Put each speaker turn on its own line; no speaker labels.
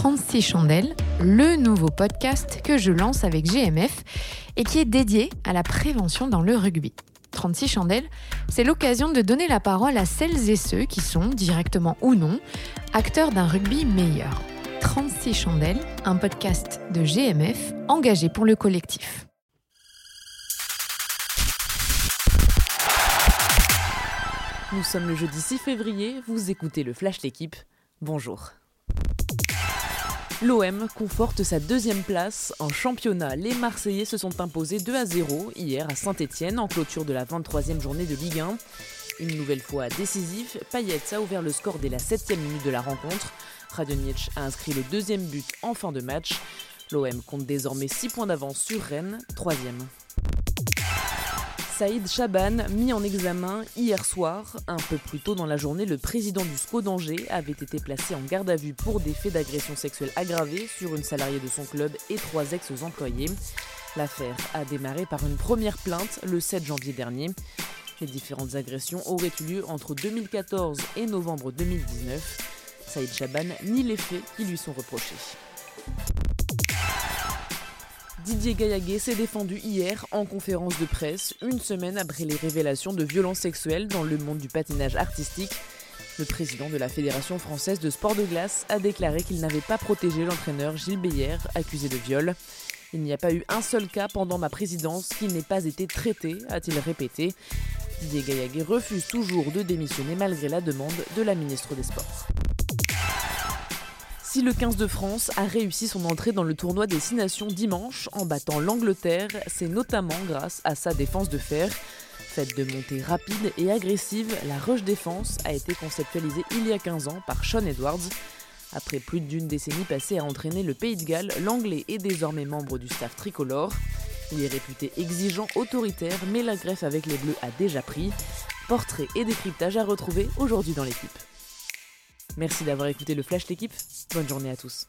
36 chandelles, le nouveau podcast que je lance avec GMF et qui est dédié à la prévention dans le rugby. 36 chandelles, c'est l'occasion de donner la parole à celles et ceux qui sont, directement ou non, acteurs d'un rugby meilleur. 36 chandelles, un podcast de GMF engagé pour le collectif.
Nous sommes le jeudi 6 février, vous écoutez le Flash L'équipe. Bonjour. L'OM conforte sa deuxième place en championnat. Les Marseillais se sont imposés 2 à 0 hier à Saint-Etienne en clôture de la 23e journée de Ligue 1. Une nouvelle fois décisif, Payet a ouvert le score dès la 7e minute de la rencontre. Radonjic a inscrit le deuxième but en fin de match. L'OM compte désormais 6 points d'avance sur Rennes, 3e. Saïd Chaban, mis en examen hier soir. Un peu plus tôt dans la journée, le président du SCO d'Angers avait été placé en garde à vue pour des faits d'agression sexuelle aggravée sur une salariée de son club et trois ex-employés. L'affaire a démarré par une première plainte le 7 janvier dernier. Les différentes agressions auraient eu lieu entre 2014 et novembre 2019. Saïd Chaban nie les faits qui lui sont reprochés. Didier Gaillaguet s'est défendu hier en conférence de presse, une semaine après les révélations de violences sexuelles dans le monde du patinage artistique. Le président de la Fédération française de sport de glace a déclaré qu'il n'avait pas protégé l'entraîneur Gilles Beyer, accusé de viol. Il n'y a pas eu un seul cas pendant ma présidence qui n'ait pas été traité, a-t-il répété. Didier Gaillaguet refuse toujours de démissionner malgré la demande de la ministre des Sports. Si le 15 de France a réussi son entrée dans le tournoi des Six Nations dimanche en battant l'Angleterre, c'est notamment grâce à sa défense de fer. Faite de montée rapide et agressive, la rush défense a été conceptualisée il y a 15 ans par Sean Edwards. Après plus d'une décennie passée à entraîner le Pays de Galles, l'Anglais est désormais membre du staff tricolore. Il est réputé exigeant, autoritaire, mais la greffe avec les Bleus a déjà pris. Portrait et décryptage à retrouver aujourd'hui dans l'équipe. Merci d'avoir écouté le Flash l'équipe. Bonne journée à tous.